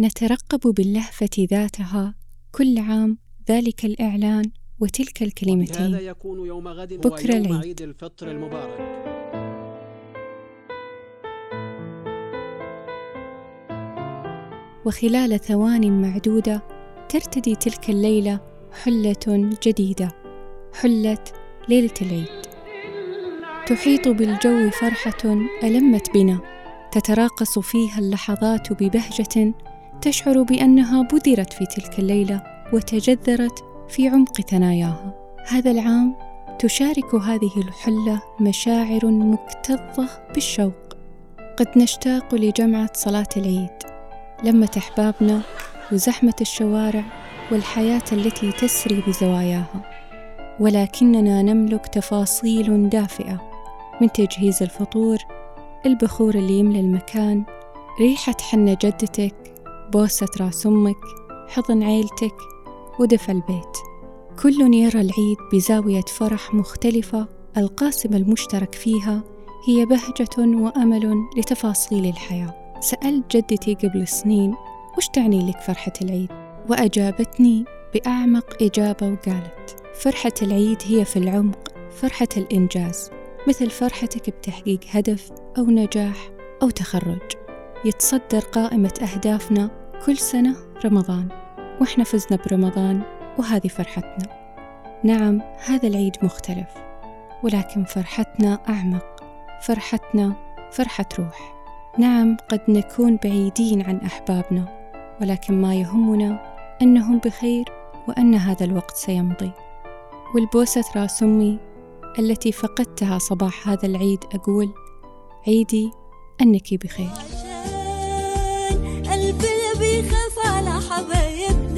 نترقب باللهفة ذاتها كل عام ذلك الإعلان وتلك الكلمتين. هذا يكون يوم غد بكرة ويوم العيد. عيد الفطر المبارك. وخلال ثوان معدودة ترتدي تلك الليلة حلة جديدة حلة ليلة العيد. تحيط بالجو فرحة ألمت بنا تتراقص فيها اللحظات ببهجة تشعر بأنها بذرت في تلك الليلة وتجذرت في عمق ثناياها. هذا العام تشارك هذه الحلة مشاعر مكتظة بالشوق. قد نشتاق لجمعة صلاة العيد. لمة أحبابنا وزحمة الشوارع والحياة التي تسري بزواياها. ولكننا نملك تفاصيل دافئة من تجهيز الفطور البخور اللي يملى المكان ريحة حنة جدتك بوسة راس أمك حضن عيلتك ودفى البيت. كل يرى العيد بزاوية فرح مختلفة القاسم المشترك فيها هي بهجة وأمل لتفاصيل الحياة. سألت جدتي قبل سنين وش تعني لك فرحة العيد؟ وأجابتني بأعمق إجابة وقالت فرحة العيد هي في العمق فرحة الإنجاز مثل فرحتك بتحقيق هدف أو نجاح أو تخرج. يتصدر قائمة أهدافنا كل سنة رمضان وإحنا فزنا برمضان وهذه فرحتنا. نعم هذا العيد مختلف ولكن فرحتنا أعمق. فرحتنا فرحة روح. نعم قد نكون بعيدين عن أحبابنا ولكن ما يهمنا أنهم بخير وأن هذا الوقت سيمضي. والبوسة رأس أمي التي فقدتها صباح هذا العيد أقول عيدي أنك بخير. بيخاف على حبايبنا